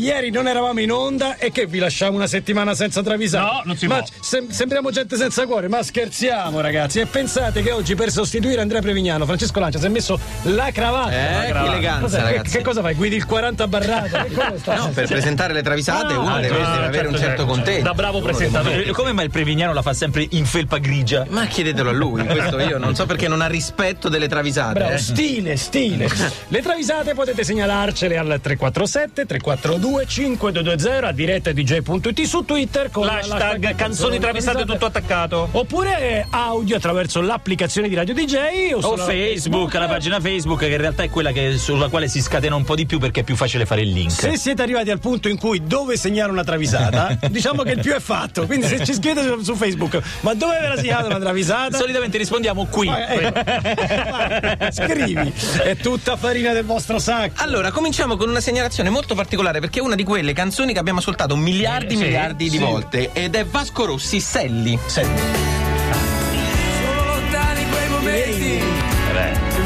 Ieri non eravamo in onda e che vi lasciamo una settimana senza travisare? No, non si ma può. sem- sembriamo gente senza cuore, ma scherziamo ragazzi. E pensate che oggi per sostituire Andrea Prevignano, Francesco Lancia si è messo la cravatta. Eh, che eleganza, Cos'è? Che, ragazzi. che cosa fai? Guidi il 40 barrato? Che cosa sta? No, per presentare le travisate Ah, uno ah, deve, certo, deve avere un certo, certo certo. contegno. Da bravo presentatore. Come mai il Prevignano la fa sempre in felpa grigia? Ma chiedetelo a lui, questo io non so perché non ha rispetto delle travisate. Bravo, eh. stile, stile. Le travisate potete segnalarcele al 347 342 5220 a diretta dj.it su Twitter con L'hashtag canzoni travisate tutto attaccato. Oppure audio attraverso l'applicazione di Radio DJ o, O Facebook, la pagina Facebook, che in realtà è quella che- sulla quale si scatena un po' di più perché è più facile fare il link. Se siete arrivati al punto in cui dove segnare una travisata, diciamo che il più è fatto. Quindi se ci scrivete su, su Facebook, ma dove ve la segnate una travisata? Solitamente rispondiamo qui. Eh, ecco. Scrivi, è tutta farina del vostro sacco. Allora, cominciamo con una segnalazione molto particolare perché è una di quelle canzoni che abbiamo ascoltato miliardi e Sì, miliardi di sì. volte ed è Vasco Rossi, Selli.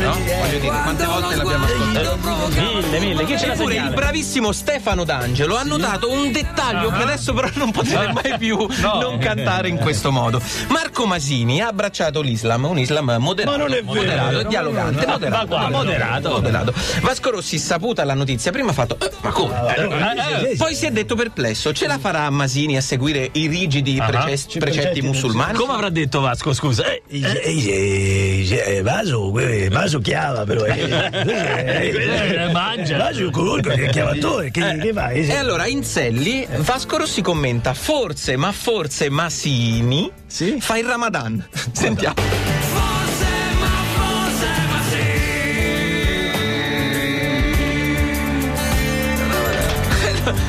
No? Voglio dire, quante volte l'abbiamo ascoltato? Mille, mille. Chi ce l'ha Eppure il segnala? bravissimo Stefano D'Angelo ha notato un dettaglio che adesso però non potrei mai più No. non cantare in questo modo. Marco Masini ha abbracciato l'Islam, un Islam moderato, Ma non è vero. moderato, dialogante, moderato, guarda, moderato, moderato. Vasco Rossi, saputa la notizia, prima ha fatto "Eh, ma come? Eh, Poi si è detto perplesso, ce la farà Masini a seguire i rigidi prece- precetti musulmani? Come avrà detto Vasco, scusa? Eh, Vaso, Vaso chiama però. eh, mangia. Vaso comunque che chiamatore, che, che va? E allora in Selli Vasco Rossi commenta forse, ma forse Masini fa il Ramadan. Sentiamo.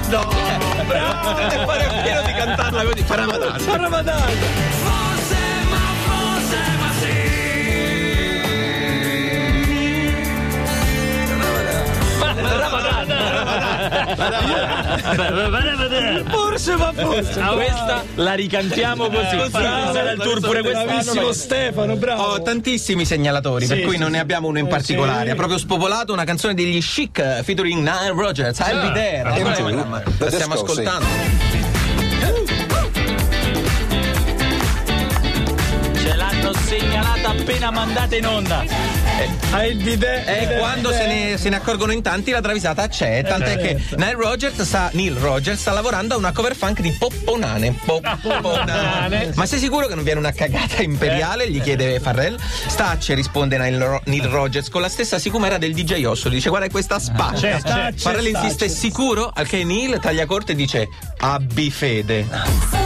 no, bravo! E pare pieno di cantarla così, fa Ramadan. Fa Ramadan. Forse, ma forse. A questa la ricantiamo così. Sarà il tour pure quest'anno. Bravissimo Stefano, bravo. Ho tantissimi segnalatori, per Sì, cui sì, non ne abbiamo uno in Eh, particolare. Ha proprio spopolato una canzone degli Chic eh, featuring Nile Rogers. I'll be there. Eh, La stiamo ascoltando. Ce l'hanno segnalata appena mandata in onda. Hai il bidet. E bidet, quando se ne, se ne accorgono in tanti la travisata c'è, tant'è che Nile Rogers sta, Neil Rogers sta lavorando a una cover funk di Popponane. Popponane. Ma sei sicuro che non viene una cagata imperiale? Gli chiede Farrell. Stacce, risponde Neil, Neil Rogers con la stessa sicumera del DJ Osso. Dice guarda questa. C'è, c'è, Farrell insiste sicuro, al che Neil taglia corto e dice abbi fede.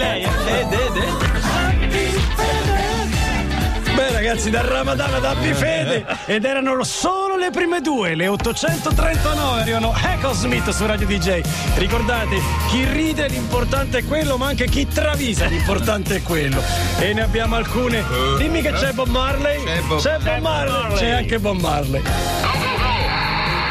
Lei. Eh, de, de. Beh ragazzi, dal Ramadan ad Abbi Fede ed erano solo le prime due, le 839 arrivano Echo Smith su Radio DJ. Ricordate, chi ride l'importante è quello, ma anche chi travisa l'importante è quello. E ne abbiamo alcune. Dimmi che c'è Bob Marley. C'è Bob- C'è Bob Marley. C'è anche Bob Marley.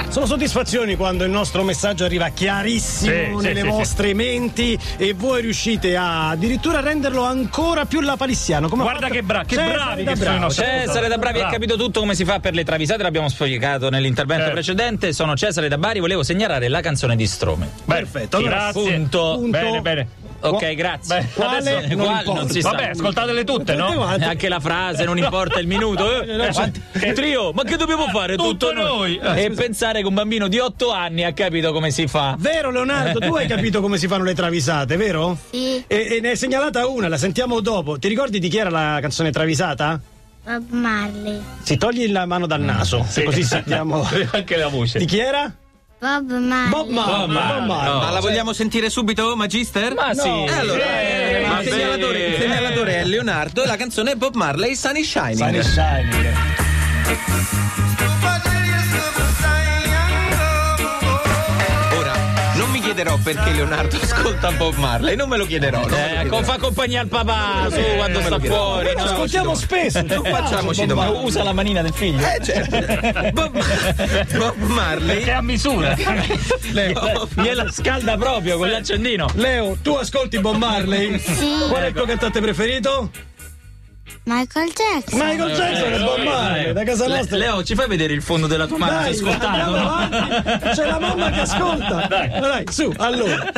Sono soddisfazioni quando il nostro messaggio arriva chiarissimo Sì, sì, nelle sì, vostre menti e voi riuscite a addirittura renderlo ancora più lapalissiano. Come Guarda fatto che bra- che Cesare bravi da che sono Bravo. nostri Cesare da Bravi ha Bravo. capito tutto come si fa per le travisate, l'abbiamo spiegato nell'intervento Certo. precedente. Sono Cesare da Bari, volevo segnalare la canzone di Strome. Perfetto, allora, Grazie. Punto. Punto. Bene, bene. Ok, grazie. Beh, Quale? adesso- Non Quale? importa. Non si sa. Vabbè, ascoltatele tutte, no? quante. Anche la frase, non importa il minuto. eh. c'è- Che trio, ma che dobbiamo fare? Tutto noi. E pensare che un bambino di 8 anni ha capito come si fa. Vero Leonardo, tu hai capito come si fanno le travisate, vero? Sì. E, e ne hai segnalata una, la sentiamo dopo. Ti ricordi di chi era la canzone travisata? Bob Marley, Si togli la mano dal naso, se così sentiamo. Anche la voce. Di chi era? Bob Marley. Bob Marley. Bob Marley. Ma la vogliamo sentire subito, Magister? Ma sì. E allora, Eh, il, ma segnalatore, il sì. segnalatore è Leonardo e la canzone è Bob Marley, Sunny Shining. Sunny Shining. Chiederò perché Leonardo ascolta Bob Marley, non me lo chiederò. non me lo Eh, chiederò. fa compagnia al papà su quando sta fuori. Lo no? ascoltiamo spesso. Facciamoci Ma domani. usa la manina del figlio. Eh, certo. Bob, Bob Marley. Che a misura. Gliela scalda proprio con l'accendino. Leo, tu ascolti Bob Marley? Sì. Qual è il tuo cantante preferito? Michael Jackson. Michael Jackson e Bob Marley, da casa Le- nostra. Leo, ci fai vedere il fondo della tua mano? Dai, ascoltato? no? C'è la mamma che ascolta. Dai, dai, su, allora.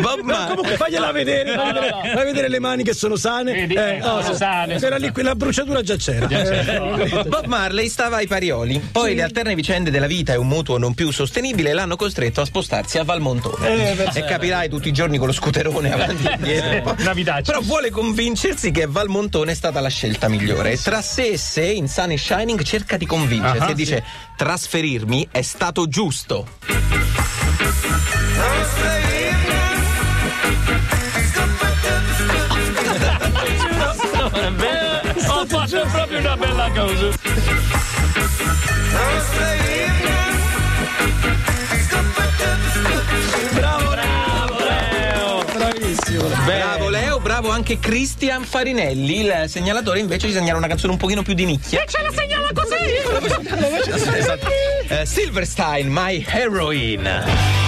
Bob No, Marley. comunque fagliela vedere, fai, vedere fai vedere le mani che sono sane. Vedi? oh, Sono sì. sane. Era lì, la bruciatura già c'era. Eh, Bob Marley stava ai Parioli, poi le alterne vicende della vita e un mutuo non più sostenibile l'hanno costretto a spostarsi a Valmontone. Eh, e capirai tutti i giorni con lo scooterone avanti e indietro. Però vuole convincersi che Valmontone è stata la scelta migliore. Tra sé e sé, in Sun e Shining, cerca di convincersi e dice: Trasferirmi è stato giusto. Ho fatto proprio una bella cosa. Bravo, bravo, Leo. Bravissimo. Bravo anche Christian Farinelli. Il segnalatore invece ci segnala una canzone un pochino più di nicchia. Ce la segnala così. Esatto. Eh, Silverstein, My Heroine.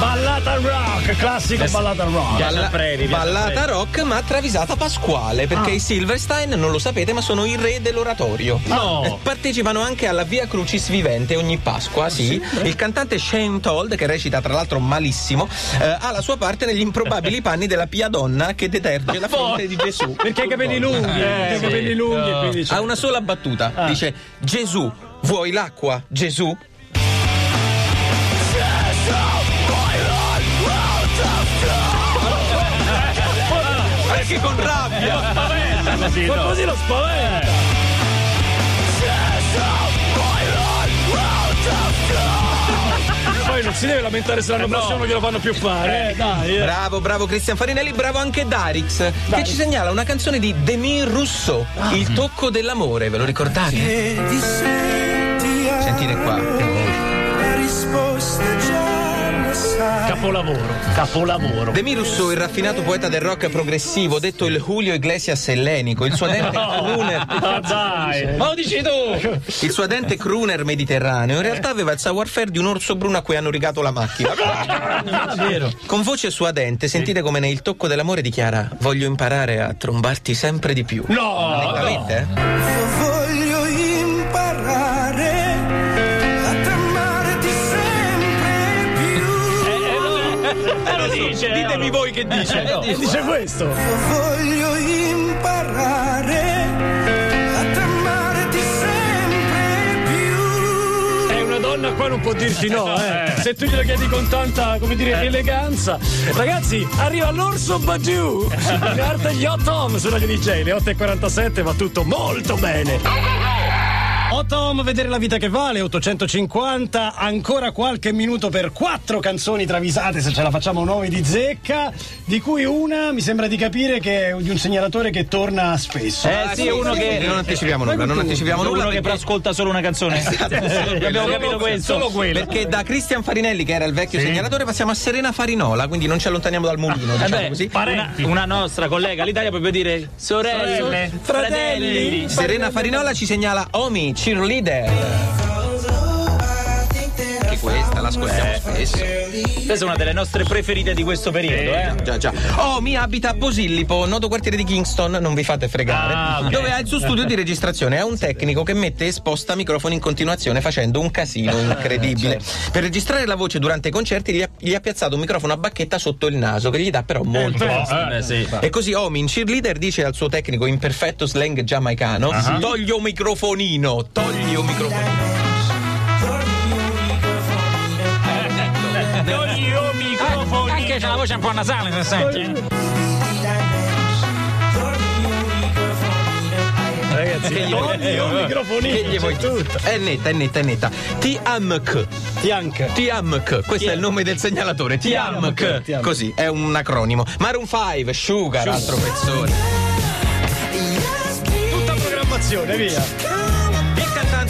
Ballata rock, classico ballata rock. Piace al Ballata rock ma travisata pasquale perché i Silverstein non lo sapete ma sono i re dell'oratorio. No. Eh, partecipano anche alla Via Crucis Vivente ogni Pasqua sì. il cantante Shane Told che recita tra l'altro malissimo eh, ha la sua parte negli improbabili panni della pia donna che deterge la fronte di Gesù. Perché ha i capelli lunghi, perché ha i capelli lunghi, quindi c'è- ha una sola battuta. Dice Gesù vuoi l'acqua Gesù anche con rabbia Così, no. Così lo spaventa. Poi non si deve lamentare se l'anno prossimo non glielo fanno più fare. Eh, dai, eh. Bravo, bravo Cristian Farinelli, bravo anche Darix, che ci segnala una canzone di Demir Rousseau, Il tocco dell'amore, ve lo ricordate? Sentite qua. Capolavoro, capolavoro. Demir Rousseau, il raffinato poeta del rock progressivo, detto il Julio Iglesias ellenico, il suo dente crooner, Ma dai. Ma lo dici tu? il suo dente crooner mediterraneo, in realtà aveva il savoir-faire di un orso bruno a cui hanno rigato la macchina. Vero. Con voce suadente, sentite come nel tocco dell'amore dichiara: Voglio imparare a trombarti sempre di più. No, Nettamente, eh? Dice. Ditemi voi che dice. E dice questo. Voglio imparare a amarti sempre più. È una donna qua non può dirti no, eh. Se tu glielo chiedi con tanta, come dire, eleganza. Ragazzi, arriva l'orso Badiou. In arte gli 8 Tom su Radio DJ, le 8.47 va tutto molto bene. 8 Home, vedere la vita che vale, 850, ancora qualche minuto per quattro canzoni travisate, se ce la facciamo noi di zecca, di cui una mi sembra di capire che è di un segnalatore che torna spesso. Eh sì, è uno che. Non anticipiamo nulla, non anticipiamo nulla. Uno che però ascolta solo una canzone. Abbiamo capito questo. Solo quello. Perché da Cristian Farinelli, che era il vecchio segnalatore, passiamo a Serena Farinola, quindi non ci allontaniamo dal mulino, diciamo Vabbè, così. una, una nostra collega all'Italia proprio dire sorelle, Sorelle. fratelli. Serena Farinola ci segnala Omi, cheerleader. Questa l'ascoltiamo spesso. Questa è una delle nostre preferite di questo periodo, eh. Già, già. Omi abita a Posillipo, noto quartiere di Kingston, non vi fate fregare. Ah, ok. Dove ha il suo studio di registrazione. È un tecnico che mette e sposta microfoni in continuazione facendo un casino incredibile. Per registrare la voce durante i concerti gli ha, gli ha piazzato un microfono a bacchetta sotto il naso, che gli dà però molto fastidio. Eh, sì. E così Omi in cheerleader dice al suo tecnico in perfetto slang giamaicano: Togli un microfonino, togli un microfonino. Anche c'è la voce un po' nasale, se senti. Ragazzi, togli un microfonino. Che gli vuoi tutto. È netta, è netta, è netta. TAMK. Tiank. TAMK, questo è il nome del segnalatore. TAMK. Così, è un acronimo. Maroon 5, Sugar, altro pezzone. Tutta programmazione, via.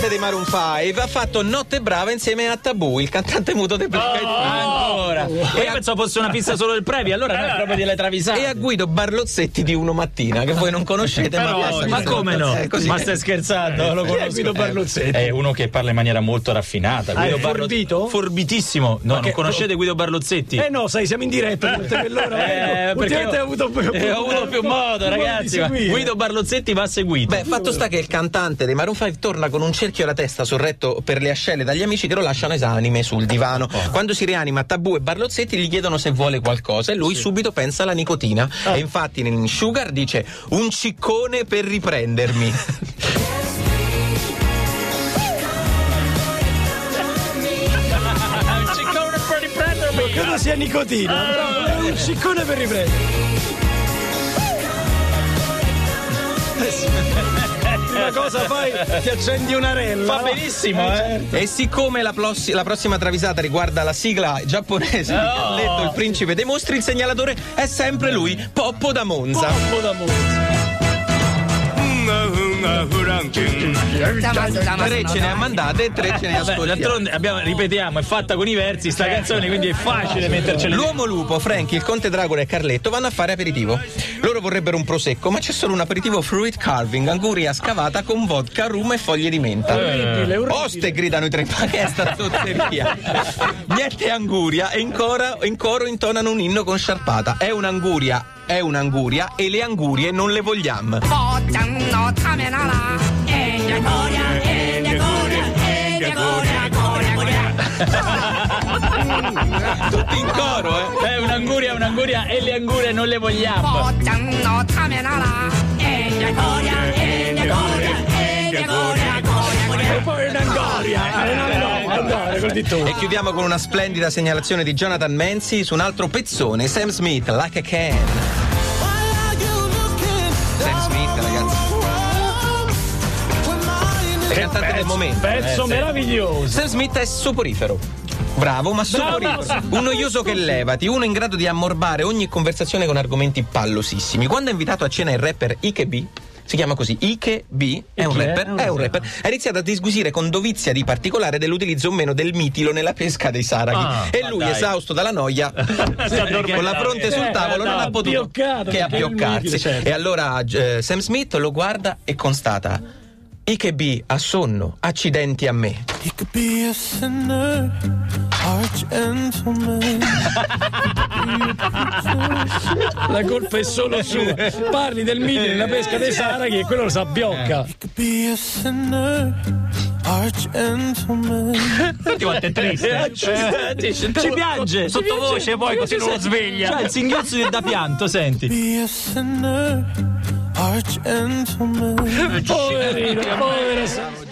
Cantante dei Maroon 5, ha fatto Notte Brava insieme a Tabù, il cantante muto dei Black Eyed Peas. Ancora. E io pensavo fosse una pista solo del Previ, allora non è proprio delle travisate. E a Guido Barlozzetti di Uno Mattina, che voi non conoscete, ma, Però, ma come no? Eh, così. Ma stai scherzando? Lo conosco. Guido Barlozzetti? È uno che parla in maniera molto raffinata. Ah, Guido è forbito? Forbitissimo. No, non che- conoscete Guido Barlozzetti? Eh no, sai, siamo in diretta tutte quell'ora. Eh, perché Ultimamente ho, avuto più, eh, ho avuto più modo, ragazzi. Guido Barlozzetti va seguito. Beh, fatto sta che il cantante dei Maroon 5 torna con un cerchio alla testa sorretto per le ascelle dagli amici che lo lasciano esanime sul divano. Quando si rianima Tabù e Barlozzetti gli chiedono se vuole qualcosa e lui subito pensa alla nicotina. E infatti in Sugar dice un ciccone per riprendermi. Ciccone per riprendermi. Credo sia nicotina, però è un ciccone per riprendere. Una cosa fai, ti accendi una rella. Fa benissimo, eh. E siccome la, plossi- la prossima travisata riguarda la sigla giapponese di Carletto, il principe dei mostri, il segnalatore è sempre lui, Poppo da Monza. Poppo da Monza. Tre ce ne ha mandate e tre ce ne ascoltiamo. d'altronde abbiamo, ripetiamo, è fatta con i versi sta canzone, quindi è facile mettercela. L'uomo lupo, Frank, il conte Dracula e Carletto vanno a fare aperitivo. Loro vorrebbero un prosecco, ma c'è solo un aperitivo fruit carving, anguria scavata con vodka, rum e foglie di menta. Orribile. Oste gridano i tre, ma che è sta zozzeria? Niente anguria e in coro, in coro intonano un inno con sciarpata. È un'anguria, è un'anguria e le angurie non le vogliamo. Enga Gloria, Enga Gloria, Enga Gloria, Gloria, Gloria. Tutti in coro, eh? Eh, un'anguria, un'anguria e le angurie non le vogliamo. E. Eh, e chiudiamo con una splendida segnalazione di Jonathan Menzi su un altro pezzone, Sam Smith, Like a Can. È il cantante del momento. Pezzo meraviglioso. Sam Smith è soporifero. Bravo, ma soporifero. Un noioso che levati, uno in grado di ammorbare ogni conversazione con argomenti pallosissimi. Quando ha invitato a cena il rapper Ike B, si chiama così, Ike B, è un rapper, È un è un rapper. ha iniziato a disquisire con dovizia di particolare dell'utilizzo o meno del mitilo nella pesca dei saraghi. Ah, e lui, dai. esausto dalla noia, con la fronte sul Eh, tavolo, non no, ha potuto che mitilo, certo. E allora eh, Sam Smith lo guarda e constata. Ike B ha sonno, accidenti a me. He could be a sinner or a gentleman. La colpa è solo sua. Parli del mito della pesca dei saraghi e quello lo sa biocca. He could be a sinner a. Tutti quanto è triste. Ci piange sottovoce, poi così non lo sveglia. Cioè il singhiozzo dà pianto, senti. Be a sinner or a gentleman. Poverino, povero Sam.